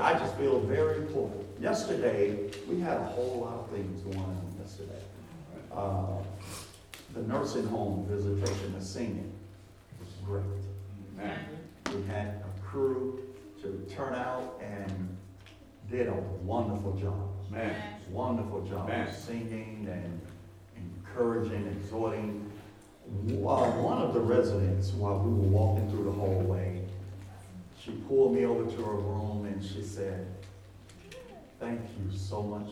I just feel very important. Yesterday, we had a whole lot of things going on yesterday. Uh, The nursing home visitation, the singing was great. Amen. We had a crew to turn out and did a wonderful job. Man. Wonderful job Amen. singing and encouraging, exhorting. Uh, one of the residents, while we were walking through the hallway, she pulled me over to her room and she said, "Thank you so much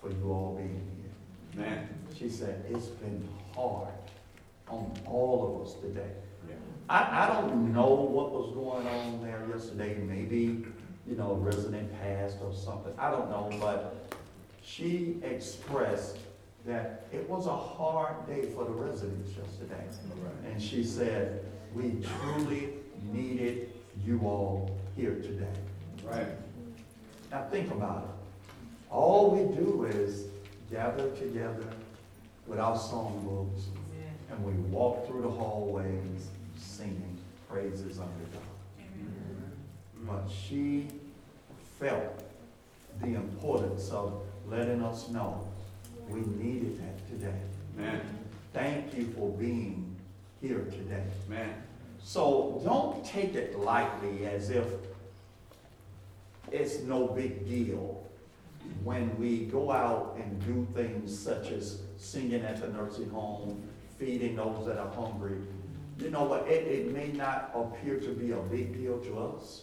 for you all being here." Amen. She said, "It's been hard on all of us today." Yeah. I, I don't know what was going on there yesterday, maybe, you know, a resident passed or something, I don't know, but she expressed that it was a hard day for the residents yesterday. And she said, we truly needed you all here today. Right. Now think about it. All we do is gather together with our songbooks and we walk through the hallways singing praises unto God. Mm-hmm. But she felt the importance of letting us know we needed that today. Amen. Thank you for being here today. Amen. So don't take it lightly as if it's no big deal when we go out and do things such as singing at the nursing home, feeding those that are hungry. You know what, it, it may not appear to be a big deal to us,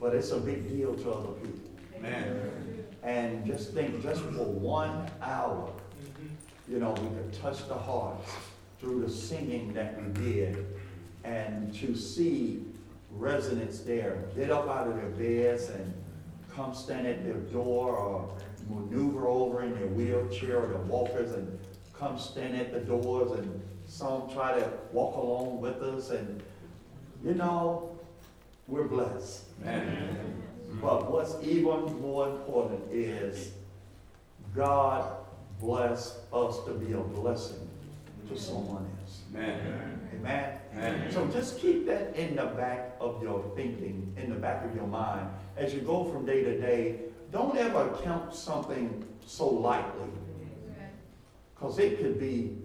but it's a big deal to other people. Amen. And just think, just for one hour, you know, we could touch the hearts through the singing that we did. And to see residents there get up out of their beds and come stand at their door or maneuver over in their wheelchair or their walkers and come stand at the doors and some try to walk along with us and, you know, we're blessed. Amen. But what's even more important is God bless us to be a blessing to someone else. Amen. Amen? Amen. So just keep that in the back of your thinking, in the back of your mind. As you go from day to day, don't ever count something so lightly. Because it could be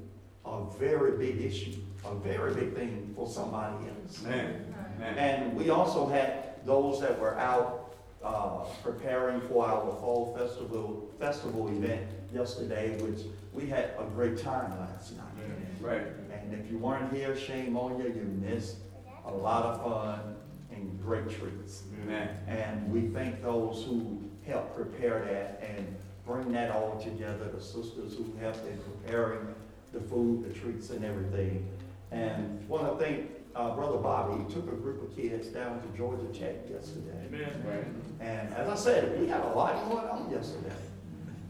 a very big issue, a very big thing for somebody else. Amen. Amen. And we also had those that were out uh, preparing for our fall festival, festival event yesterday, which we had a great time last night. Right. And if you weren't here, shame on you, you missed a lot of fun and great treats. Amen. And we thank those who helped prepare that and bring that all together, the sisters who helped in preparing the food, the treats and everything. And want to thank uh, Brother Bobby, he took a group of kids down to Georgia Tech yesterday. Right. And as I said, we had a lot going on yesterday.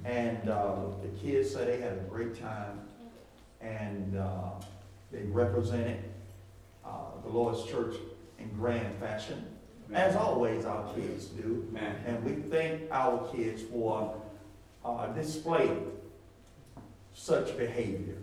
And uh, the kids said they had a great time. And uh, they represented uh, the Lord's church in grand fashion, as always our kids do. Amen. And we thank our kids for uh, displaying such behavior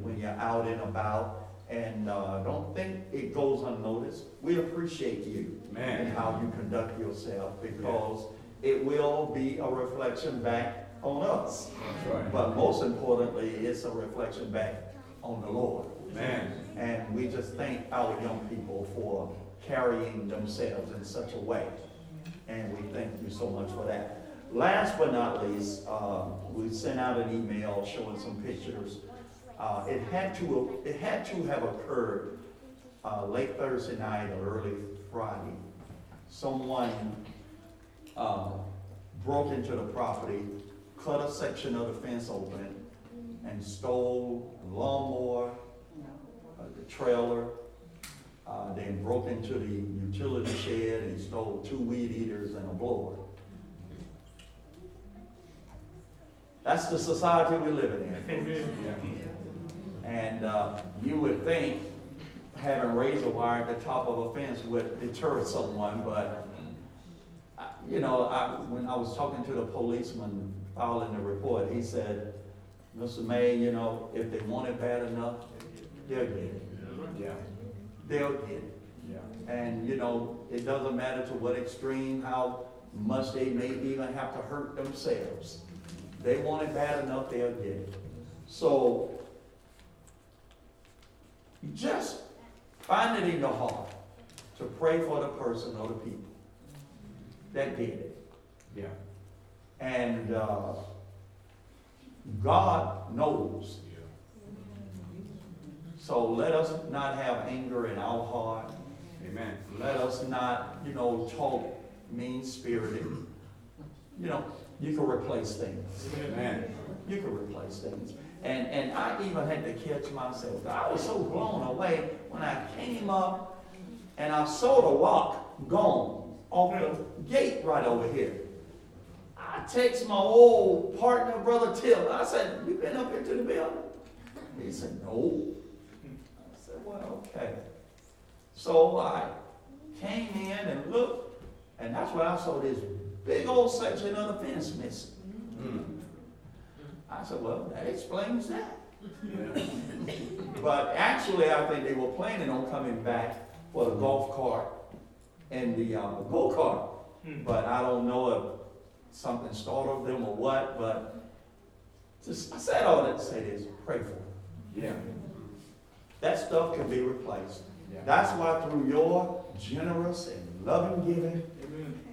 when you're out and about. And uh, don't think it goes unnoticed. We appreciate you and how you conduct yourself because it will be a reflection back on us. Right. But most importantly, it's a reflection back on the Lord. Amen. And we just thank our young people for carrying themselves in such a way. And we thank you so much for that. Last but not least, uh, we sent out an email showing some pictures. Uh, it had to, it had to have occurred uh, late Thursday night or early Friday. Someone uh, broke into the property, cut a section of the fence open, and stole a lawnmower, uh, the trailer, uh, then broke into the utility shed and stole two weed eaters and a blower. That's the society we're living in. And uh, you would think having razor wire at the top of a fence would deter someone, but, uh, you know, I, when I was talking to the policeman filing the report, he said, Mr. May, you know, if they want it bad enough, they'll get it. Yeah. They'll get it. Yeah. And, you know, it doesn't matter to what extreme, how much they may even have to hurt themselves. They want it bad enough, they'll get it. So, just find it in your heart to pray for the person or the people that did it. Yeah. And uh, God knows. So let us not have anger in our heart. Amen. Let us not, you know, talk mean spirited. You know, you can replace things. Amen. You can replace things. And, and I even had to catch myself. I was so blown away when I came up and I saw the rock gone off the gate right over here. I text my old partner, Brother Till. I said, You been up here to the building? He said, No. I said, Well, okay. So I came in and looked, and that's where I saw this big old section of the fence missing. Mm. I said, Well, that explains that. Yeah. But actually, I think they were planning on coming back for the golf cart and the uh, go-kart. But I don't know something startled them or what, but just, I said all that to say this, pray for them. Yeah. That stuff can be replaced. Yeah. That's why through your generous and loving giving,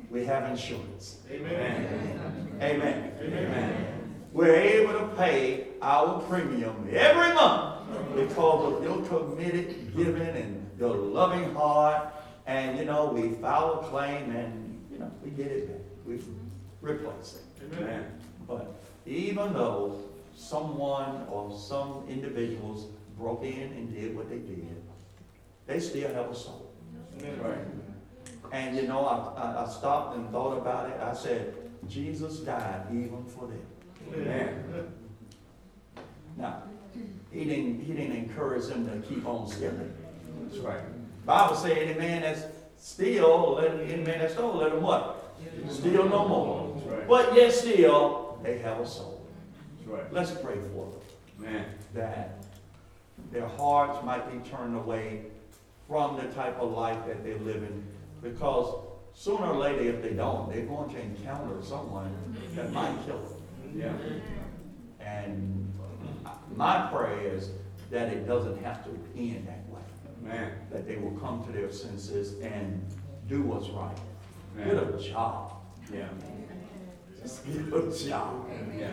we have insurance. Amen. Amen. Amen. We're able to pay our premium every month because of your committed giving and your loving heart. And, you know, we file a claim and, you know, we get it back. We replace it. Amen. But even though someone or some individuals broke in and did what they did, they still have a soul. Right. And, you know, I, I, stopped and thought about it. I said, Jesus died even for them. Amen. Now, he didn't, he didn't encourage them to keep on stealing. That's right. Bible said, any man that's steal, let, any man that stole, let him what? Steal no more. Right. But yet still, they have a soul. That's right. Let's pray for them, Man. that their hearts might be turned away from the type of life that they're living. Because sooner or later, if they don't, they're going to encounter someone that might kill them. Yeah. And my prayer is that it doesn't have to end that way. Man. That they will come to their senses and do what's right. Get a job. Yeah. Just get a job. Yeah.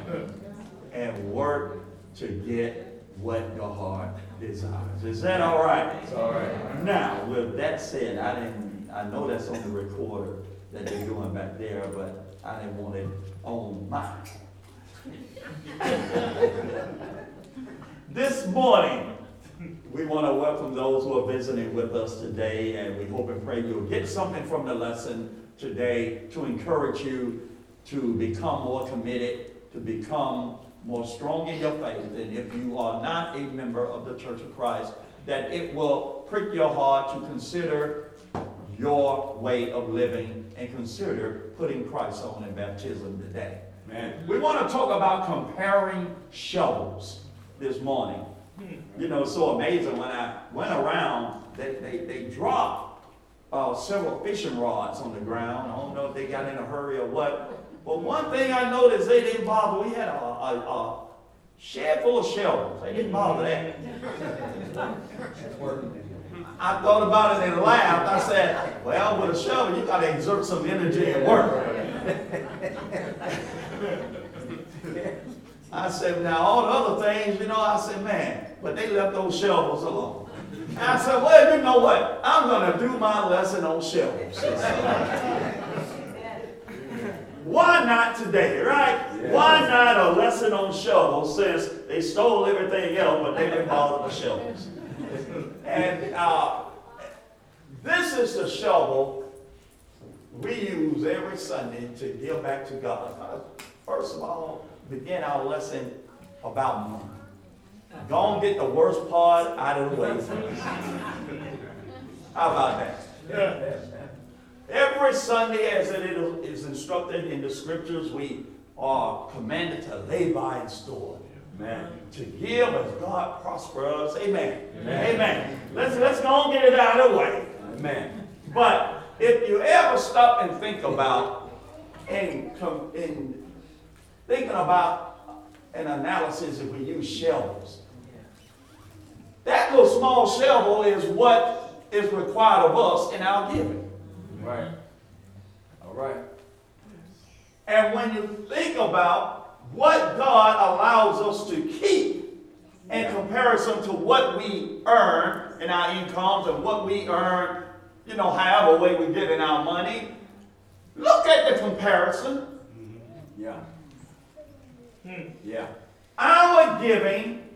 And work to get what your heart desires. Is that all right? It's all right. Now, with that said, I didn't, I know that's on the recorder that they're doing back there, but I didn't want it on mine. This morning, we want to welcome those who are visiting with us today, and we hope and pray you'll get something from the lesson today to encourage you to become more committed, to become more strong in your faith. And if you are not a member of the Church of Christ, that it will prick your heart to consider your way of living and consider putting Christ on in baptism today. Man. We want to talk about comparing shovels this morning. You know, it's so amazing when I went around, they, they, they dropped uh, several fishing rods on the ground. I don't know if they got in a hurry or what. But one thing I noticed, they didn't bother. We had a, a, a shed full of shovels. They didn't bother that. I thought about it and laughed. I said, well, with a shovel, you got to exert some energy and work. I said, now all the other things, you know, I said, man, but they left those shovels alone. And I said, well, you know what? I'm going to do my lesson on shovels. Why not today, right? Yeah. Why not a lesson on shovels since they stole everything else, but they didn't bother the shovels? And uh, this is the shovel we use every Sunday to give back to God. First of all, begin our lesson about money. Go and get the worst part out of the way first. How about that? Every Sunday, as it is instructed in the scriptures, we are commanded to lay by and store. Man. To give as God prospers. Amen. Amen. Amen. Let's, let's go and get it out of the way. Amen. But if you ever stop and think about in, in thinking about an analysis if we use shovels, that little small shovel is what is required of us in our giving. Right. All right. And when you think about what God allows us to keep in comparison to what we earn in our incomes and what we earn, you know, however way we get in our money, look at the comparison. Mm-hmm. Yeah. Hmm. Yeah. Our giving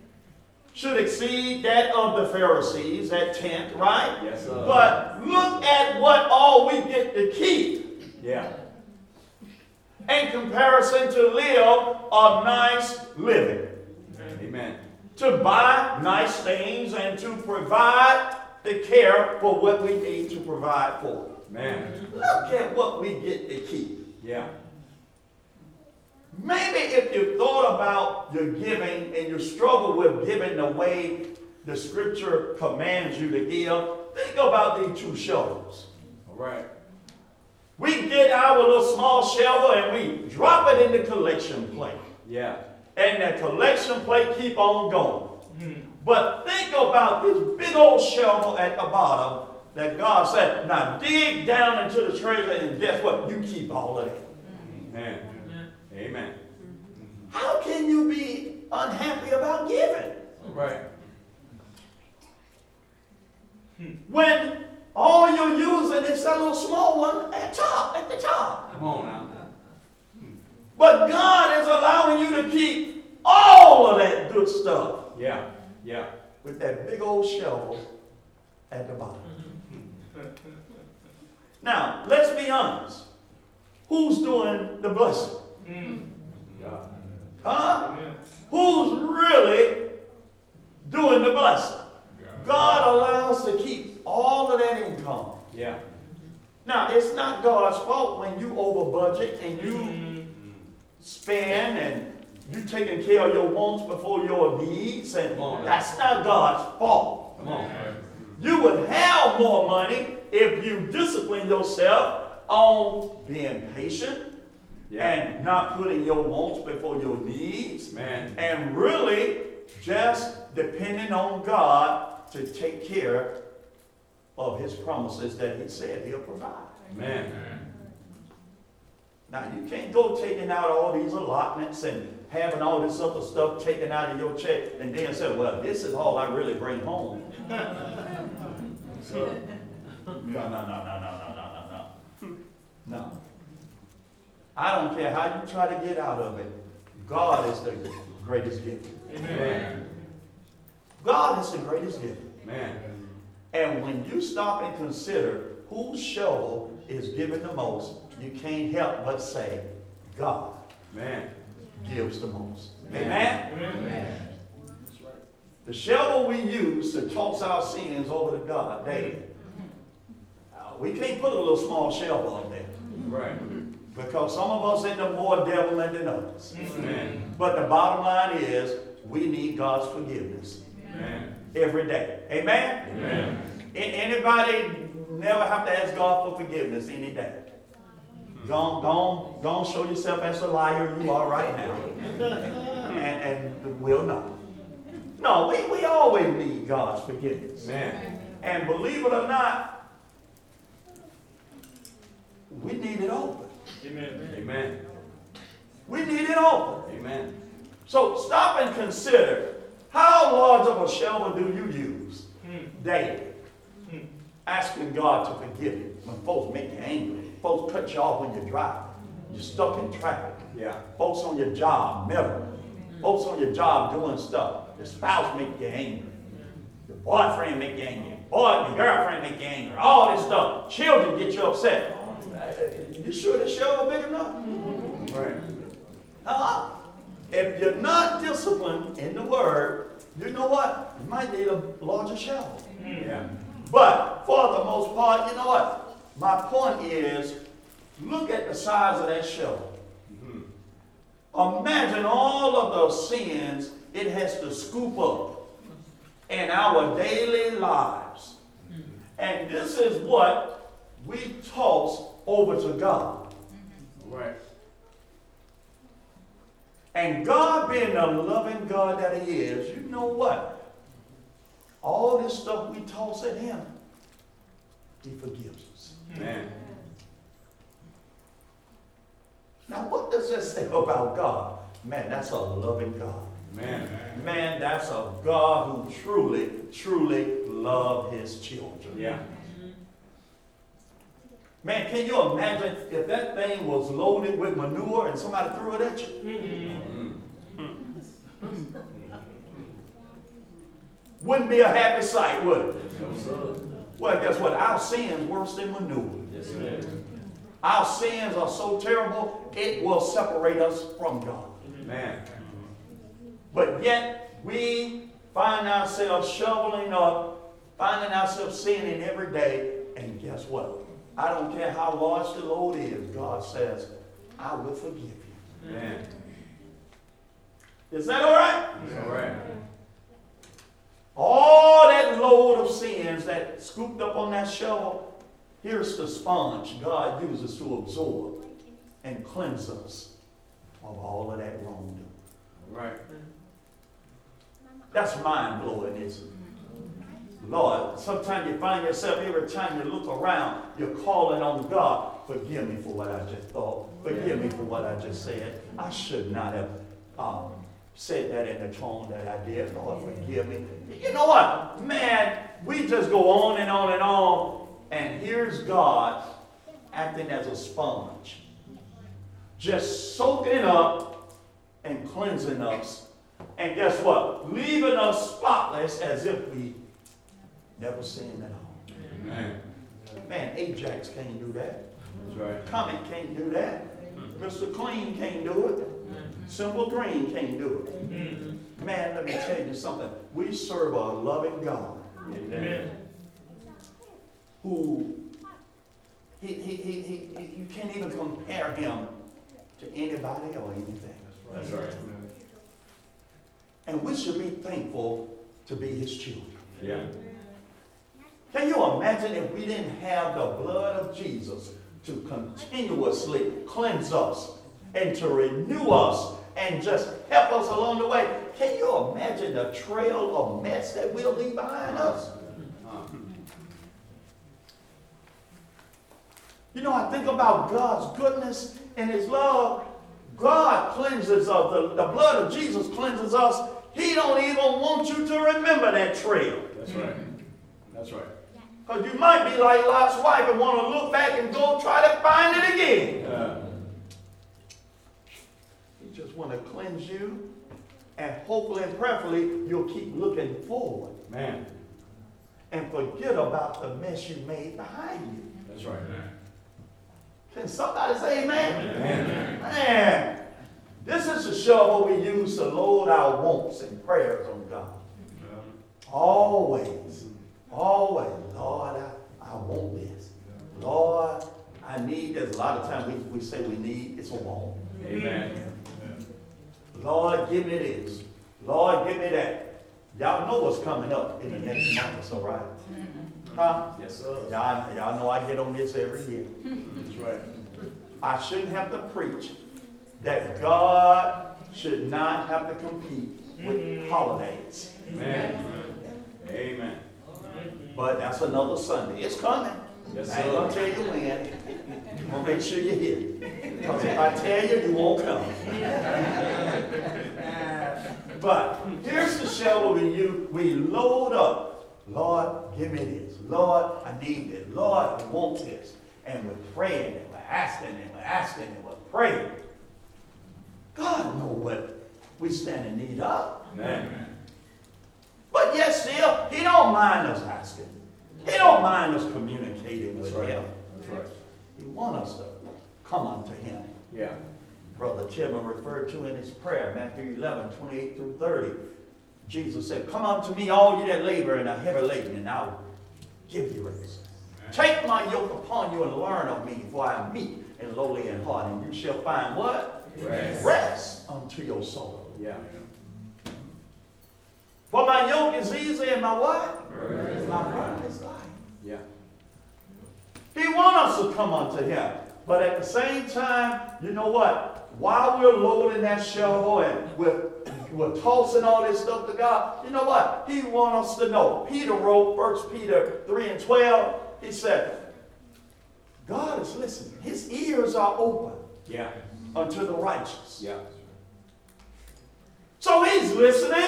should exceed that of the Pharisees, that tenth, right? Yes, sir. But look at what all we get to keep. Yeah. in comparison to live a nice living, Amen. to buy nice things, and to provide the care for what we need to provide for. Man. Look at what we get to keep. Yeah. Maybe if you thought about your giving and you struggle with giving the way the scripture commands you to give, think about these two shovels. All right. We get our little small shovel and we drop it in the collection plate. Yeah. and the collection plate keep on going. But think about this big old shovel at the bottom that God said, now dig down into the treasure and guess what? You keep all of it. Amen. Amen. How can you be unhappy about giving All right. When all you're using is that little small one at top, at the top? Come on now. But God is allowing you to keep all of that good stuff Yeah. Yeah. with that big old shovel at the bottom. Now, let's be honest. Who's doing the blessing? God. Huh? Who's really doing the blessing? God allows to keep all of that income. Yeah. Now, it's not God's fault when you over budget and you mm-hmm. spend and you taking care of your wants before your needs, and on. that's not God's fault. Come on. You would have more money if you discipline yourself on being patient Yeah. and not putting your wants before your needs Man. and really just depending on God to take care of his promises that he said he'll provide. Man. Now, you can't go taking out all these allotments and having all this other stuff taken out of your check and then say, well, this is all I really bring home. So, No, no, no, no, no, no, no, no, no. No. I don't care how you try to get out of it. God is the greatest gift. man. God is the greatest gift. Man. And when you stop and consider whose shovel is given the most, you can't help but say, God Man. gives the most. Amen. Amen? The shovel we use to toss our sins over to God daily. Uh, we can't put a little small shovel on there Right. because some of us end up more deviling than others. Man. But the bottom line is we need God's forgiveness Man. Every day. Amen? Amen. Anybody never have to ask God for forgiveness any day. Don't, go on, show yourself as a liar you are right now. And, and we'll know. No, we, we always need God's forgiveness. Man. And believe it or not, we need it open. Amen. Amen. We need it open. Amen. So stop and consider how large of a shovel do you use hmm. daily? Hmm. Asking God to forgive you when folks make you angry. Folks cut you off when you drive. You're stuck in traffic. Yeah. Folks on your job, meddling. Folks on your job doing stuff. Your spouse make you angry. Your boyfriend make you angry. Boy, your girlfriend make you angry. All this stuff. Children get you upset. You sure the shovel big enough? Hmm. Right. Uh-uh. If you're not disciplined in the word, you know what? You might need a larger shovel. Yeah. But for the most part, you know what? My point is, look at the size of that shovel. Mm-hmm. Imagine all of the sins it has to scoop up in our daily lives. Mm-hmm. And this is what we toss over to God. Right. And God being the loving God that He is, you know what? All this stuff we toss at Him, He forgives us. Man. Now, what does that say about God? Man, that's a loving God. Man. Man, that's a God who truly, truly loves His children. Yeah. Man, can you imagine if that thing was loaded with manure and somebody threw it at you? Mm. Wouldn't be a happy sight, would it? No. Well, guess what? Our sin's worse than manure. Yes. Our sins are so terrible, it will separate us from God. Man. But yet, we find ourselves shoveling up, finding ourselves sinning every day, and guess what? I don't care how large the load is, God says, I will forgive you. Man. Is that all right? All right. All that load of sins that scooped up on that shovel, here's the sponge God uses to absorb and cleanse us of all of that wrongdoing. Right. That's mind blowing, isn't it? Lord, sometimes you find yourself every time you look around, you're calling on God. Forgive me for what I just thought. Forgive me for what I just said. I should not have um, said that in the tone that I did. Lord, forgive me. You know what? Man, we just go on and on and on. And here's God acting as a sponge, just soaking up and cleansing us. And guess what? Leaving us spotless as if we never sinned at all. Man. Man, Ajax can't do that. That's right. Comet can't do that. Mr. Clean can't do it. Simple Green can't do it. Mm-hmm. Man, let me tell you something. We serve a loving God Amen. who he, he, he, he, you can't even compare him to anybody or anything. That's right. And we should be thankful to be his children. Yeah. Can you imagine if we didn't have the blood of Jesus to continuously cleanse us and to renew us and just help us along the way? Can you imagine the trail of mess that we'll leave behind us? You know, I think about God's goodness and His love. God cleanses us. The, the blood of Jesus cleanses us. He don't even want you to remember that trail. That's right. That's right. Because you might be like Lot's wife and want to look back and go try to find it again. Uh, He just want to cleanse you, and hopefully and prayerfully, you'll keep looking forward man. and forget about the mess you made behind you. That's right. man. Can somebody say amen? Amen. Man, this is the shovel we use to load our wants and prayers on God. Always, always, Lord, I, I want this. Lord, I need this. A lot of times we, we say we need, it's a want. Amen. Lord, give me this. Lord, give me that. Y'all know what's coming up in the next month or so, right? Mm-hmm. Huh? Yes, sir. Y'all, y'all know I get on this every year. That's right. I shouldn't have to preach that God should not have to compete with mm-hmm. holidays. Amen. Amen. But that's another Sunday. It's coming. Yes, I ain't gonna tell you when. Gonna make sure you're here. Because if I tell you, you won't come. But here's the shovel we use. We load up. Lord, give me this. Lord, I need this. Lord, I want this. And we're praying and we're asking and we're asking and we're praying. God knows what we stand in need of. Amen. But yet still, he don't mind us asking. He don't mind us communicating That's with right. him. That's right. He wants us to come unto him. Yeah. Brother Chibnall referred to in his prayer, Matthew 11, 28 through 30. Jesus said, Come unto me, all you that labor and are heavy laden, and I'll give you rest. Take my yoke upon you and learn of me, for I am meek and lowly in heart, and you shall find what? Rest. Rest unto your soul. Yeah. For my yoke is easy and my what? Rest. My burden is light. Yeah. He wants us to come unto him. But at the same time, you know what? While we're loading that shovel and we're, we're tossing all this stuff to God, you know what? He wants us to know. Peter wrote 1 Peter 3 and 12. He said, God is listening. His ears are open Yeah. unto the righteous. Yeah. So he's listening.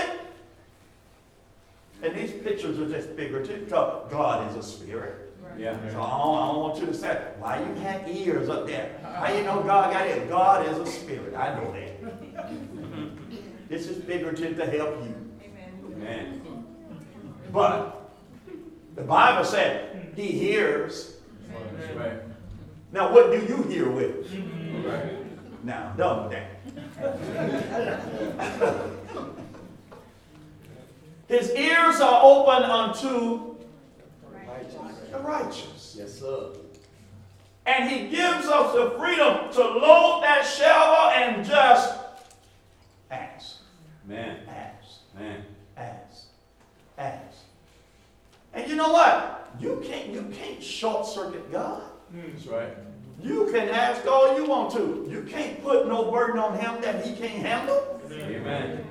And these pictures are just figurative because God is a spirit. Yeah. So I don't, I don't want you to say, why you have ears up there? How you know God got ears? God is a spirit. I know that. this is figurative to help you. Amen. Amen. But the Bible said he hears. Right. Now what do you hear with? Right. Now, with that. His ears are open unto the righteous. Yes, sir. And he gives us the freedom to load that shovel and just ask, Man. ask, Man. ask, ask. And you know what? You can't you can't short circuit God. That's right. You can ask all you want to. You can't put no burden on him that he can't handle. Amen.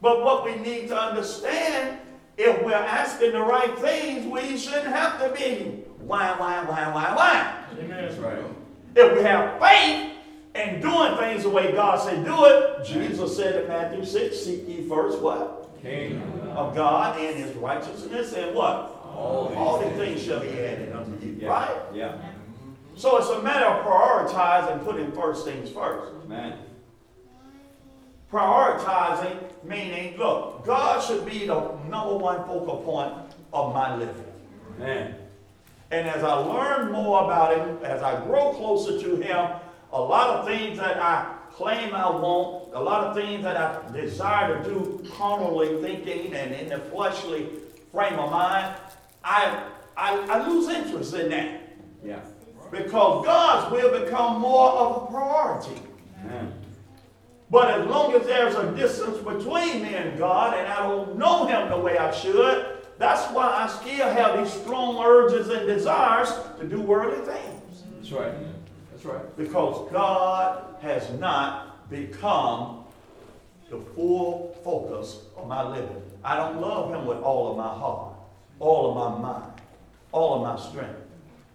But what we need to understand, if we're asking the right things, we shouldn't have to be why, why, why, why, why. That's right. If we have faith and doing things the way God said do it, Jesus said in Matthew 6, seek ye first what? King. Of God and his righteousness and what? All All these things shall be added unto you. Yeah. Right? Yeah. So it's a matter of prioritizing, putting first things first. Man. Prioritizing meaning, look, God should be the number one focal point of my living. Man. And as I learn more about Him, as I grow closer to Him, a lot of things that I claim I want, a lot of things that I desire to do carnally thinking and in the fleshly frame of mind, I, I, I lose interest in that. Yeah. Because God's will become more of a priority. Man. But as long as there's a distance between me and God and I don't know Him the way I should, that's why I still have these strong urges and desires to do worldly things. That's right. That's right. Because God has not become the full focus of my living. I don't love Him with all of my heart, all of my mind, all of my strength.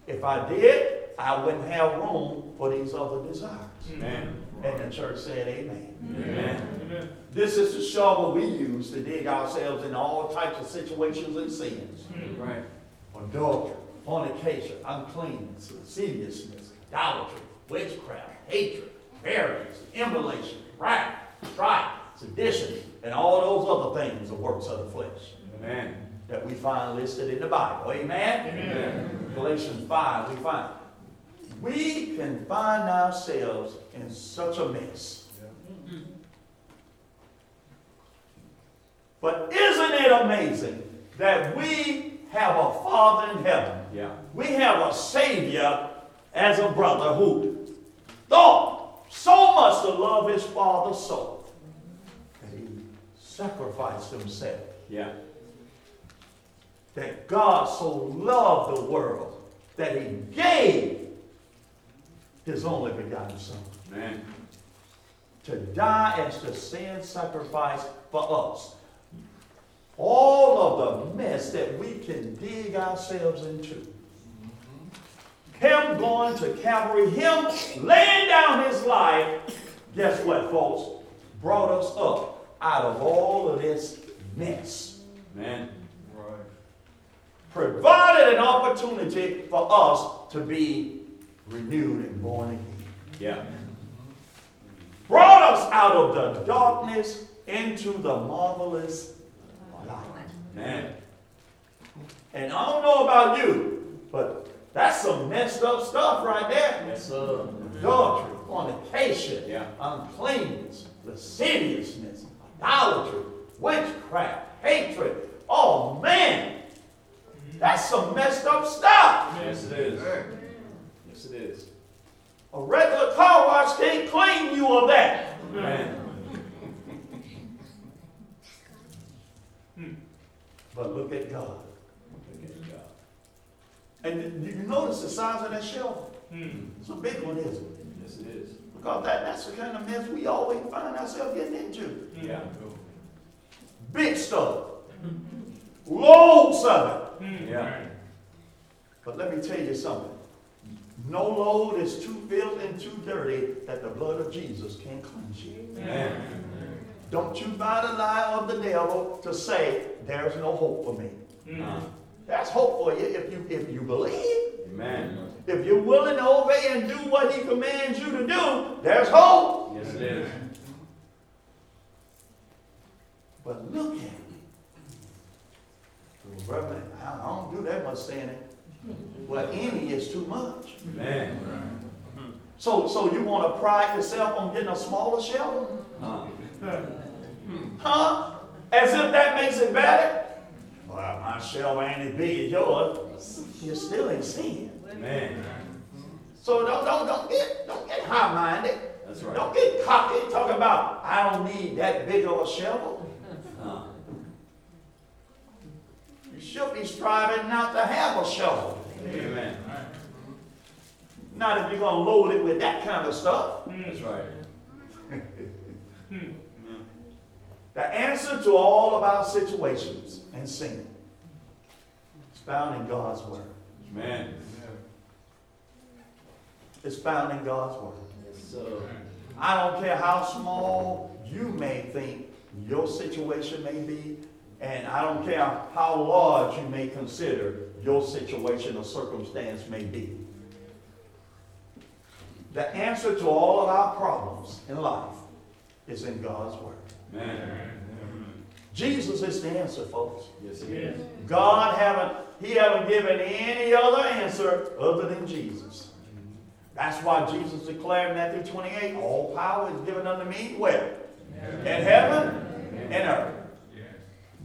If I did, I wouldn't have room for these other desires. Man. And the church said, Amen. Amen. Amen. This is the shovel we use to dig ourselves in all types of situations and sins. Hmm. Right. Adultery, fornication, uncleanness, lasciviousness, idolatry, witchcraft, hatred, variance, emulation, wrath, strife, sedition, and all those other things, the works of the flesh, Amen. that we find listed in the Bible. Amen? Amen. Galatians 5, we find. We can find ourselves in such a mess. But isn't it amazing that we have a Father in heaven? Yeah. We have a Savior as a brother who thought so much to love his Father so that he sacrificed himself. Yeah. That God so loved the world that he gave his only begotten Son Man. to die as the sin sacrifice for us. All of the mess that we can dig ourselves into. Him going to Calvary, Him laying down His life, guess what, folks? Brought us up out of all of this mess. Man. Provided an opportunity for us to be renewed and born again. Yeah. brought us out of the darkness into the marvelous light. Man. And I don't know about you, but that's some messed up stuff right there. Yes, sir. Adultery, fornication, Yeah. uncleanness, lasciviousness, idolatry, witchcraft, hatred. Oh man, that's some messed up stuff. Yes, it is. Is. A regular car wash can't clean you of that. Man. But look at God. Look at God. And you notice the size of that shelf? Hmm. It's a big one, isn't it? Yes, it is. Because that, that's the kind of mess we always find ourselves getting into. Yeah. Big stuff. Loads of it. Yeah. But let me tell you something. No load is too filthy and too dirty that the blood of Jesus can't cleanse you. Amen. Don't you buy the lie of the devil to say, there's no hope for me. Uh, That's hope for you if you if you believe. Amen. If you're willing to obey and do what he commands you to do, there's hope. Yes, it is. But look at it. Reverend, I don't do that much sinning. Well, any is too much. Amen. So, so you want to pride yourself on getting a smaller shelter? Uh, Huh? As if that makes it better? Well, my shelf ain't as big as yours. You're still in sin. Amen. So don't, don't, don't get, don't get high-minded. That's right. Don't get cocky talking about, I don't need that big of a shovel. Uh, You should be striving not to have a shovel. Amen. Not if you're gonna load it with that kind of stuff. That's right. The answer to all of our situations and sin is found in God's Word. Amen. It's found in God's Word. Yes, sir. I don't care how small you may think your situation may be, and I don't care how large you may consider your situation or circumstance may be. The answer to all of our problems in life is in God's Word. Amen. Jesus is the answer, folks. Yes, it is. God haven't, He haven't given any other answer other than Jesus. That's why Jesus declared in Matthew 28, all power is given unto me where? In heaven and earth.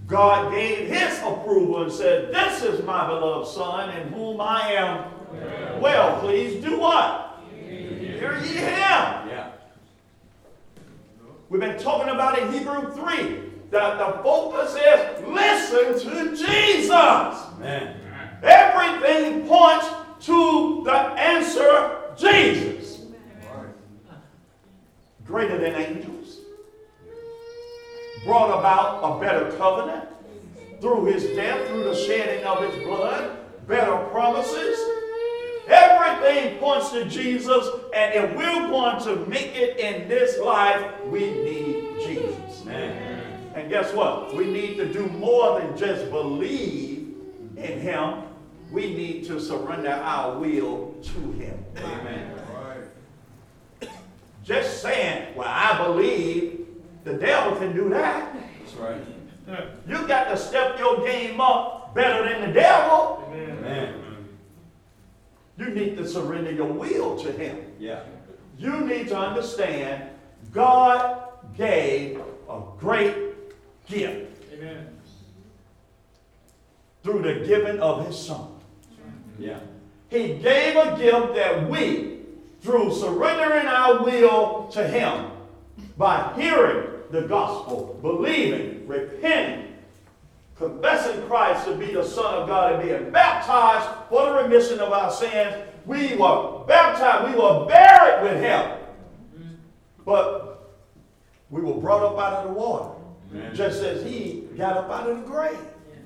God gave his approval and said, This is my beloved Son in whom I am well pleased. Do what? Hear ye him. Yeah. We've been talking about in Hebrew 3 that the focus is listen to Jesus. Amen. Everything points to the answer Jesus. Greater than angels. Brought about a better covenant through his death, through the shedding of his blood, better promises. Everything points to Jesus, and if we're going to make it in this life, we need Jesus. Amen. And guess what? We need to do more than just believe in Him. We need to surrender our will to Him. Amen. Just saying, well, I believe, the devil can do that. That's right. You got to step your game up better than the devil. Amen. You need to surrender your will to Him. Yeah. You need to understand God gave a great gift Amen. through the giving of His Son. Yeah. He gave a gift that we, through surrendering our will to Him, by hearing the gospel, believing, repenting, confessing Christ to be the Son of God, and being baptized for the remission of our sins, we were baptized, we were buried with Him. But we were brought up out of the water, Amen. just as He got up out of the grave.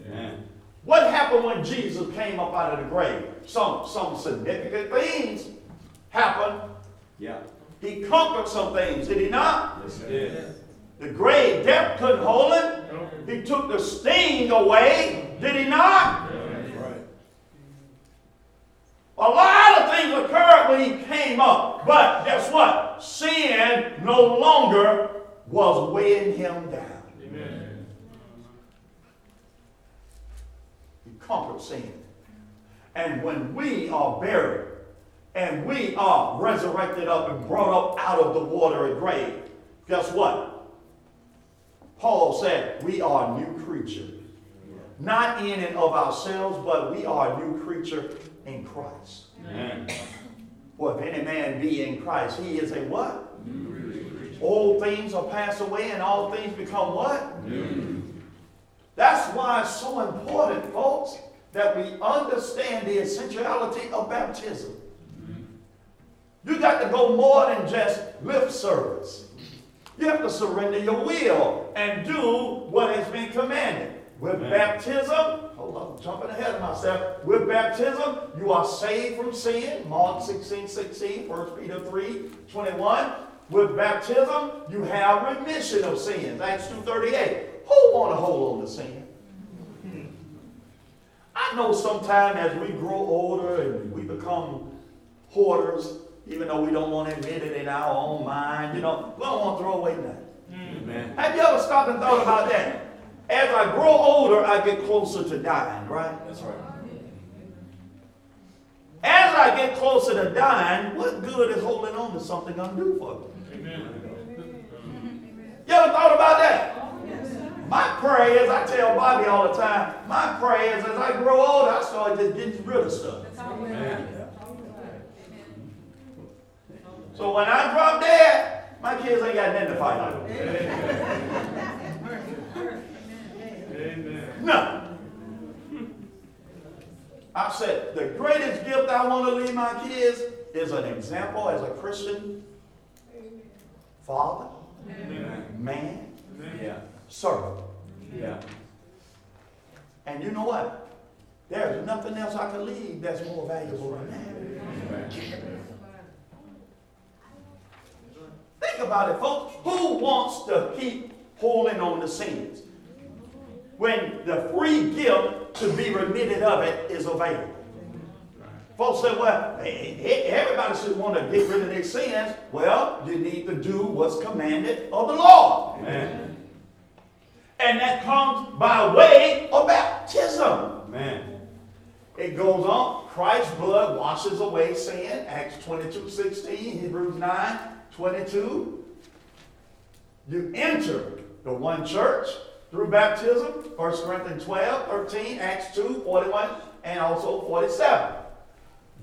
Amen. What happened when Jesus came up out of the grave? Some, some significant things happened. Yeah. He conquered some things, did he not? Yes, it is. The grave, death couldn't hold him. He took the sting away, did he not? A lot of things occurred when he came up. But guess what? Sin no longer was weighing him down. Amen. He conquered sin. And when we are buried and we are resurrected up and brought up out of the watery grave, guess what? Paul said, we are a new creature. Not in and of ourselves, but we are a new creature in Christ. Amen. For if any man be in Christ, he is a what? Old things are passed away and all things become what? New. That's why it's so important, folks, that we understand the essentiality of baptism. You got to go more than just lip service. You have to surrender your will and do what has been commanded. With Amen. baptism, hold on, I'm jumping ahead of myself. With baptism, you are saved from sin. Mark 16, 16, 1 Peter 3, 21. With baptism, you have remission of sins. Acts 2.38. Who want to hold on to sin? I know sometimes as we grow older and we become hoarders, even though we don't want to admit it in our own mind, you know, we don't want to throw away nothing. Amen. Have you ever stopped and thought about that? As I grow older, I get closer to dying, right? That's right. As I get closer to dying, what good is holding on to something I'm undue for me? You ever thought about that? My prayer is, I tell Bobby all the time, my prayer is as I grow older, I start just getting rid of stuff. Amen. So when I drop dead, my kids ain't got nothing to fight over. No. I said, the greatest gift I want to leave my kids is an example as a Christian father, Amen. man, Yeah. servant. Yeah. And you know what? There's nothing else I can leave that's more valuable than that. Think about it, folks. Who wants to keep holding on to sins when the free gift to be remitted of it is available? Folks say, well, everybody should want to get rid of their sins. Well, you need to do what's commanded of the law. Amen. And that comes by way of baptism. Amen. It goes on. Christ's blood washes away sin. Acts 22, 16, Hebrews 9, 22. You enter the one church through baptism. 1 Corinthians 12, 13, Acts 2, 41, and also 47.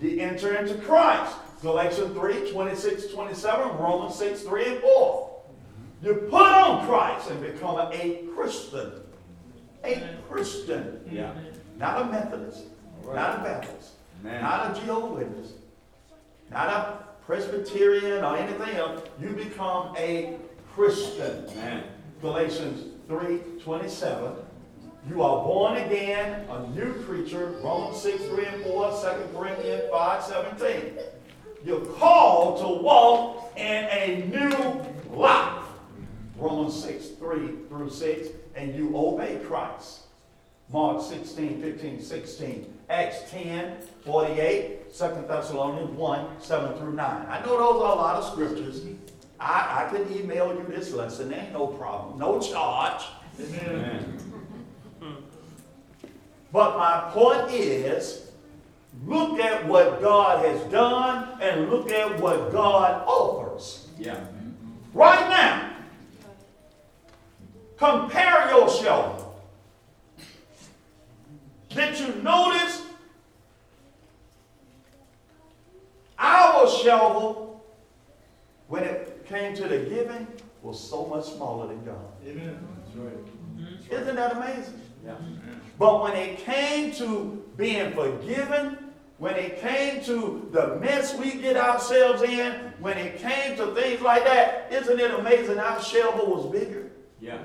You enter into Christ. Galatians 3, 26, 27, Romans 6, 3, and 4. You put on Christ and become a Christian. A Christian. Yeah. Not a Methodist, not a Baptist, Amen. not a Jehovah's Witness, not a Presbyterian or anything else. You become a Christian. Amen. Galatians 3 27. You are born again, a new creature. Romans 6 3 and 4, 2 Corinthians 5 17. You're called to walk in a new life. Romans 6 3 through 6. And you obey Christ. Mark 16, 15, 16. Acts 10, 48. 2 Thessalonians 1, 7 through 9. I know those are a lot of scriptures. I, I can email you this lesson. Ain't no problem. No charge. Amen. But my point is, look at what God has done and look at what God offers. Yeah. Right now, compare yourself. Did you notice our shovel, when it came to the giving, was so much smaller than God? That's right. Mm-hmm. Isn't that amazing? Yeah. But when it came to being forgiven, when it came to the mess we get ourselves in, when it came to things like that, isn't it amazing our shovel was bigger? Yeah.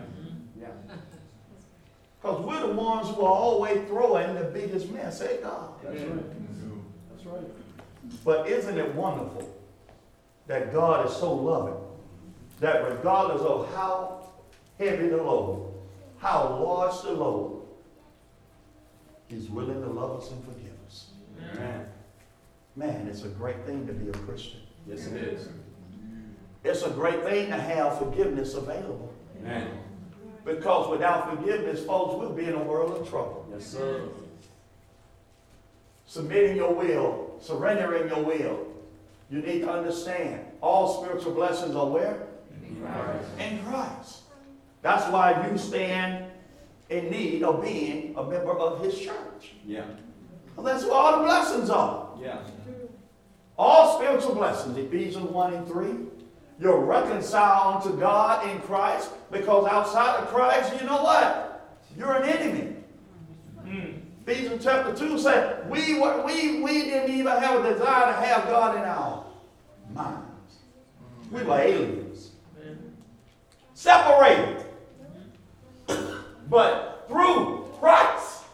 Yeah. Because we're the ones who are always throwing the biggest mess at God. That's right. That's right. But isn't it wonderful that God is so loving that regardless of how heavy the load, how large the load, He's willing to love us and forgive us. Amen. Man, it's a great thing to be a Christian. Yes, it is. It's a great thing to have forgiveness available. Amen. Because without forgiveness, folks, we'll be in a world of trouble. Yes, sir. Submitting your will, surrendering your will. You need to understand all spiritual blessings are where? In Christ. That's why you stand in need of being a member of His church. Yeah. Well, that's where all the blessings are. Yeah. All spiritual blessings, Ephesians 1 and 3. You're reconciled unto God in Christ because outside of Christ, you know what? You're an enemy. Hmm. Ephesians chapter 2 said, we, were, we, we didn't even have a desire to have God in our minds. We were aliens. Separated. But through Christ,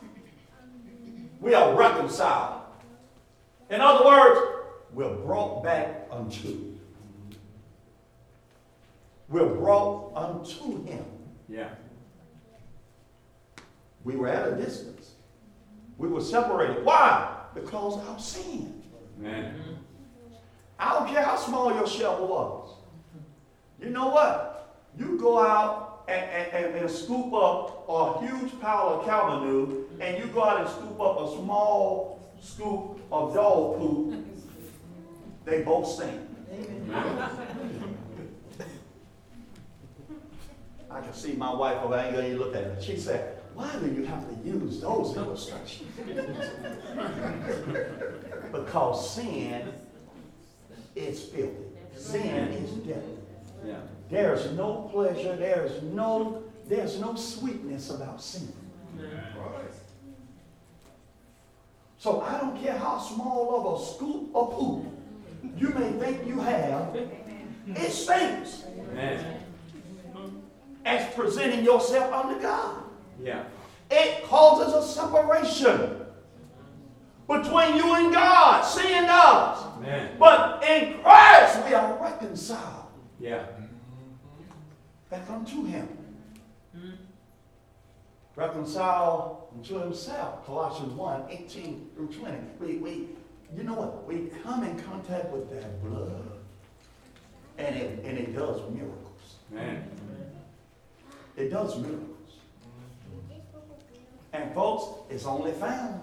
we are reconciled. In other words, we're brought back unto. We're brought unto Him. Yeah. We were at a distance. We were separated. Why? Because of our sin. Amen. I don't care how small your shovel was. You know what? You go out and, and, and, and scoop up a huge pile of cow manure, and you go out and scoop up a small scoop of dog poop. They both stink. I can see my wife over anger. You look at her. She said, "Why do you have to use those illustrations?" because sin is filthy. Sin is death. Yeah. There's no pleasure. There's no. There's no sweetness about sin. So I don't care how small of a scoop of poop you may think you have, it stinks Amen. As presenting yourself unto God. Yeah. It causes a separation between you and God. Sin does. Amen. But in Christ we are reconciled Yeah. back unto Him. Reconcile unto Himself. Colossians 1 18 through 20. We, we, you know what? We come in contact with that blood, and it, and it does miracles. Amen. It does miracles. And folks, it's only found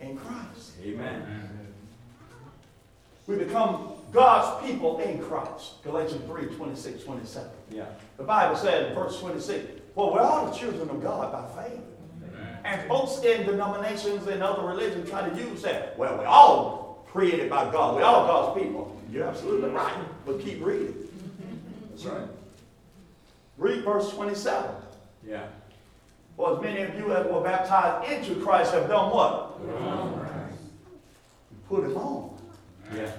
in Christ. Amen. We become God's people in Christ. Galatians 3 26, 27. Yeah. The Bible said in verse 26, well, we're all the children of God by faith. And folks in denominations and other religions try to use that. Well, we're all created by God. We're all God's people. You're absolutely right. But keep reading. That's right. Read verse 27. Yeah. For as many of you as were baptized into Christ have done what? Put him on. Yeah.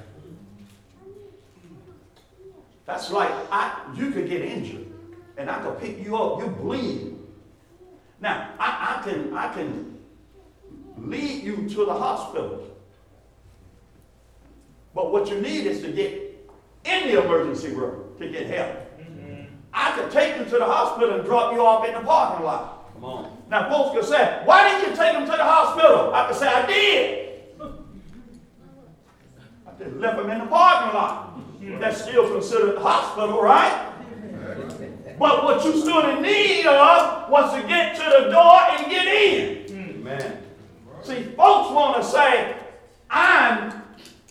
That's like I, you could get injured, and I could pick you up. You bleed. Now I, I can I can lead you to the hospital, but what you need is to get in the emergency room to get help. I could take you to the hospital and drop you off in the parking lot. Come on. Now, folks can say, "Why didn't you take him to the hospital?" I can say, "I did." I just left him in the parking lot. That's still considered the hospital, right? But what you stood in need of was to get to the door and get in. Amen. See, folks want to say, "I'm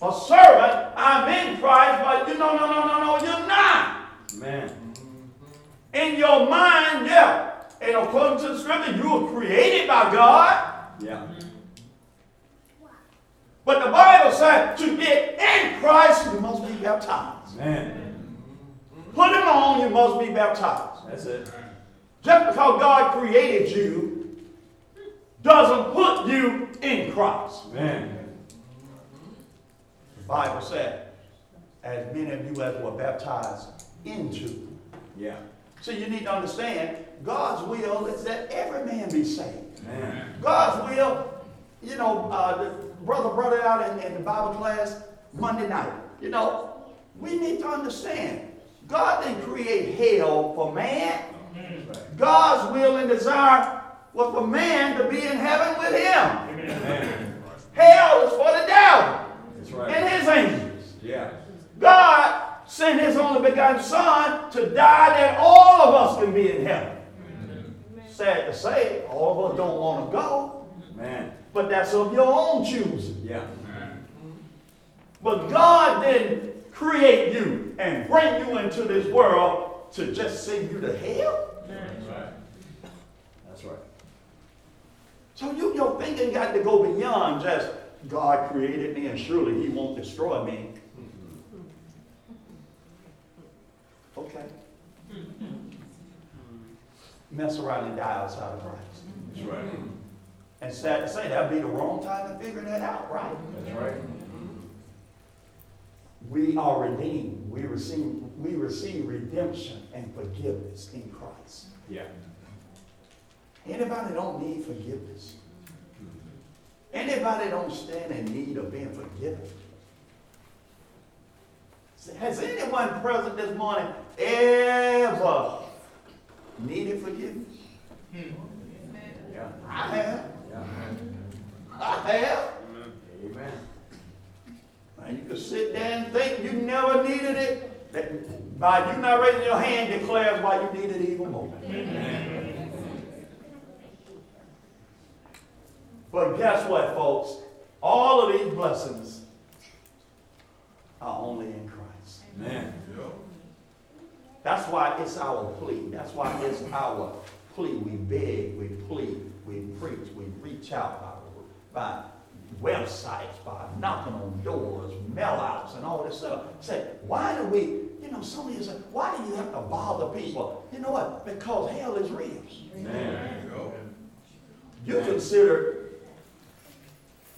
a servant. I'm in Christ," but you know, no, no, no, no, no, you're not. Amen. In your mind, yeah. And according to the scripture, you were created by God. Yeah. But the Bible said to get in Christ, you must be baptized. Amen. Put him on, you must be baptized. That's it. Just because God created you doesn't put you in Christ. Amen. The Bible said, as many of you as were baptized into. Yeah. See, you need to understand, God's will is that every man be saved. Amen. God's will, you know, uh, the brother brought it out in, in the Bible class Monday night. You know, we need to understand God didn't create hell for man. God's will and desire was for man to be in heaven with him. Amen. Hell is for the devil right. and his angels. Yeah. God sent his only begotten Son to die that all of us can be in heaven. Sad to say, all of us don't want to go. Amen. But that's of your own choosing. Yeah. But God didn't create you and bring you into this world to just send you to hell. That's right. So you, your thinking got to go beyond just God created me and surely he won't destroy me. Okay. Mess around and die outside of Christ. That's right. And sad to say, that'd be the wrong time to figure that out, right? That's right. We are redeemed. We receive, we receive redemption and forgiveness in Christ. Yeah. Anybody don't need forgiveness? Anybody don't stand in need of being forgiven? Has anyone present this morning ever needed forgiveness? Hmm. Yeah. I have. Yeah. I have. Amen. And you can sit there and think you never needed it. That by you not raising your hand declares why you need it even more. But guess what, folks? All of these blessings are only in Christ. Amen. That's why it's our plea. That's why it's our plea. We beg, we plead, we preach, we reach out by, by websites, by knocking on doors, mail outs, and all this stuff. Say, why do we, you know, some of you say, why do you have to bother people? You know what? Because hell is real. Amen. You consider,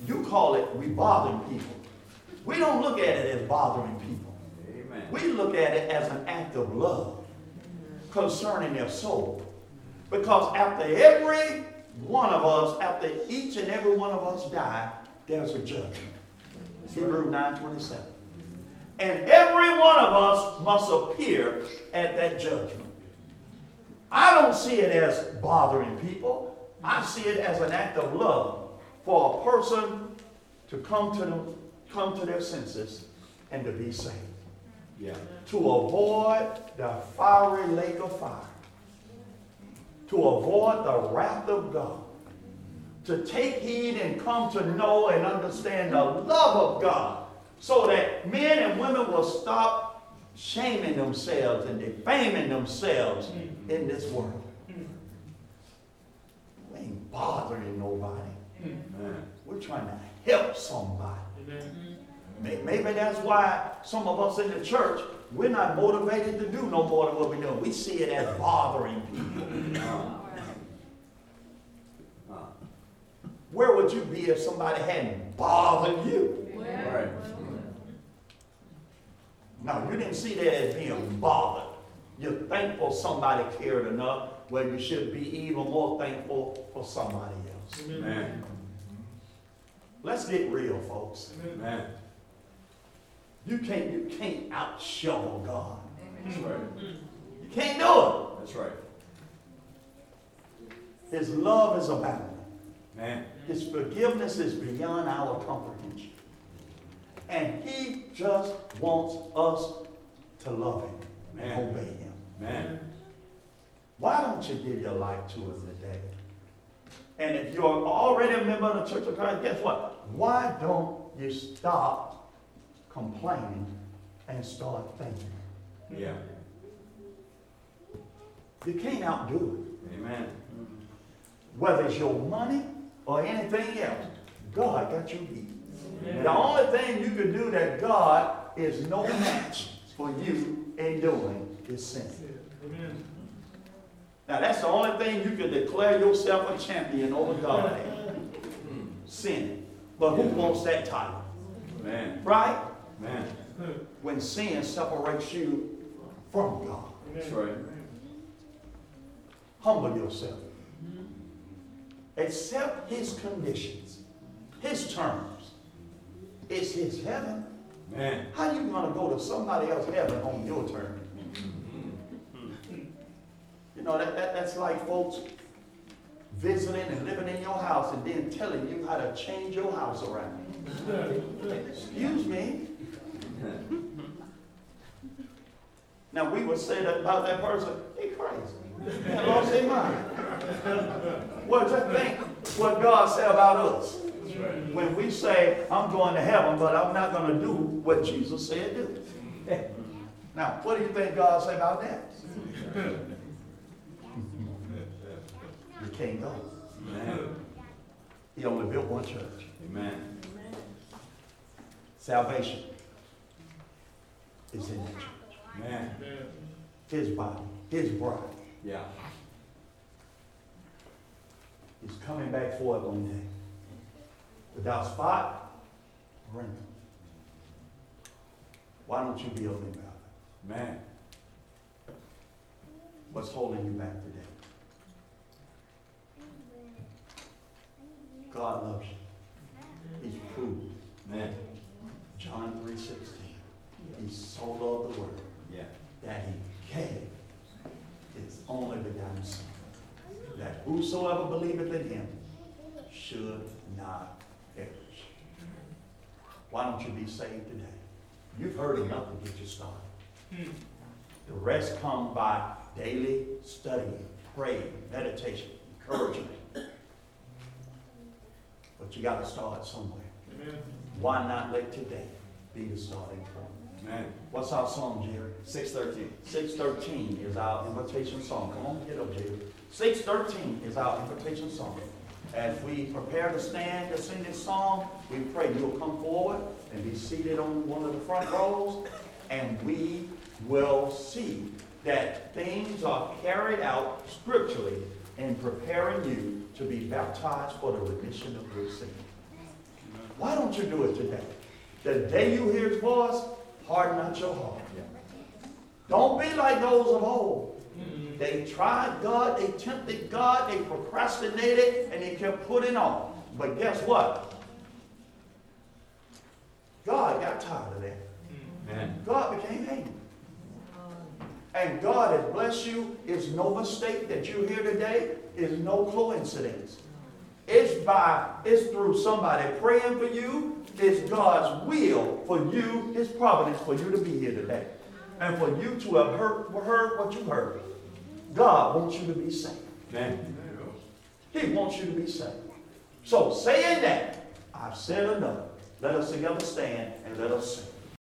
you call it we bothering people. We don't look at it as bothering people. We look at it as an act of love concerning their soul. Because after every one of us, after each and every one of us die, there's a judgment. Hebrew 9:27. And every one of us must appear at that judgment. I don't see it as bothering people. I see it as an act of love for a person to come to them, come to their senses and to be saved Yeah. to avoid the fiery lake of fire, to avoid the wrath of God, to take heed and come to know and understand the love of God, so that men and women will stop shaming themselves and defaming themselves mm-hmm. in this world. We ain't bothering nobody. Amen. We're trying to help somebody. May- Maybe that's why some of us in the church, we're not motivated to do no more than what we're doing. We see it as bothering people. Uh, Where would you be if somebody hadn't bothered you? Right. No, you didn't see that as being bothered. You're thankful somebody cared enough, where you should be even more thankful for somebody else. Amen. Let's get real, folks. Amen. You can't, you can't out shovel God. That's right. You can't do it. That's right. His love is abounding. Man. His forgiveness is beyond our comprehension. And he just wants us to love him and obey him. Man. Why don't you give your life to him today? And if you're already a member of the Church of Christ, guess what? Why don't you stop complaining and start thinking? Yeah. You can't outdo it. Amen. Whether it's your money or anything else, God got you beat. The only thing you can do that God is no match for you in doing is sin. Amen. Now that's the only thing you can declare yourself a champion over God. Hmm. Sin. But who wants that title? Man. Right? Man. When sin separates you from God. That's right. Humble yourself. Accept his conditions, his terms. It's his heaven. Man. How you gonna go to somebody else's heaven on your terms? You know, that, that, that's like folks visiting and living in your house and then telling you how to change your house around. Excuse me. Now, we would say that about that person, he crazy. He lost his mind. Well, just think what God said about us. When we say, I'm going to heaven, but I'm not going to do what Jesus said do. Now, what do you think God said about that? You can't go. Man. He only built one church. Amen. Salvation is in it. Man. His body, his bride. Yeah. he's coming back for it one day. Without spot, wrinkle. Why don't you be open about it? Man. What's holding you back today? God loves you. He's proved. Man. John 3.16. He so loved the world Yeah. that he gave his only begotten Son, that whosoever believeth in him should not perish. Why don't you be saved today? You've heard enough to get you started. The rest come by daily study, praying, meditation, encouragement. But you got to start somewhere. Why not let today be the starting point? Amen. What's our song, Jerry? Six thirteen. Six thirteen is our invitation song. Come on, get up, Jerry. Six thirteen is our invitation song. As we prepare to stand to sing this song, we pray you'll come forward and be seated on one of the front rows, and we will see that things are carried out scripturally in preparing you to be baptized for the remission of your sin. Why don't you do it today? The day you hear his voice, harden not your heart. Don't be like those of old. They tried God, they tempted God, they procrastinated, and they kept putting on. But guess what? God got tired of that. God became angry. And God has blessed you. It's no mistake that you're here today. It's no coincidence. It's by, it's through somebody praying for you. It's God's will for you, His providence for you to be here today. And for you to have heard, heard what you heard. God wants you to be saved. Amen. He wants you to be saved. So saying that, I've said enough. Let us together stand and let us sing.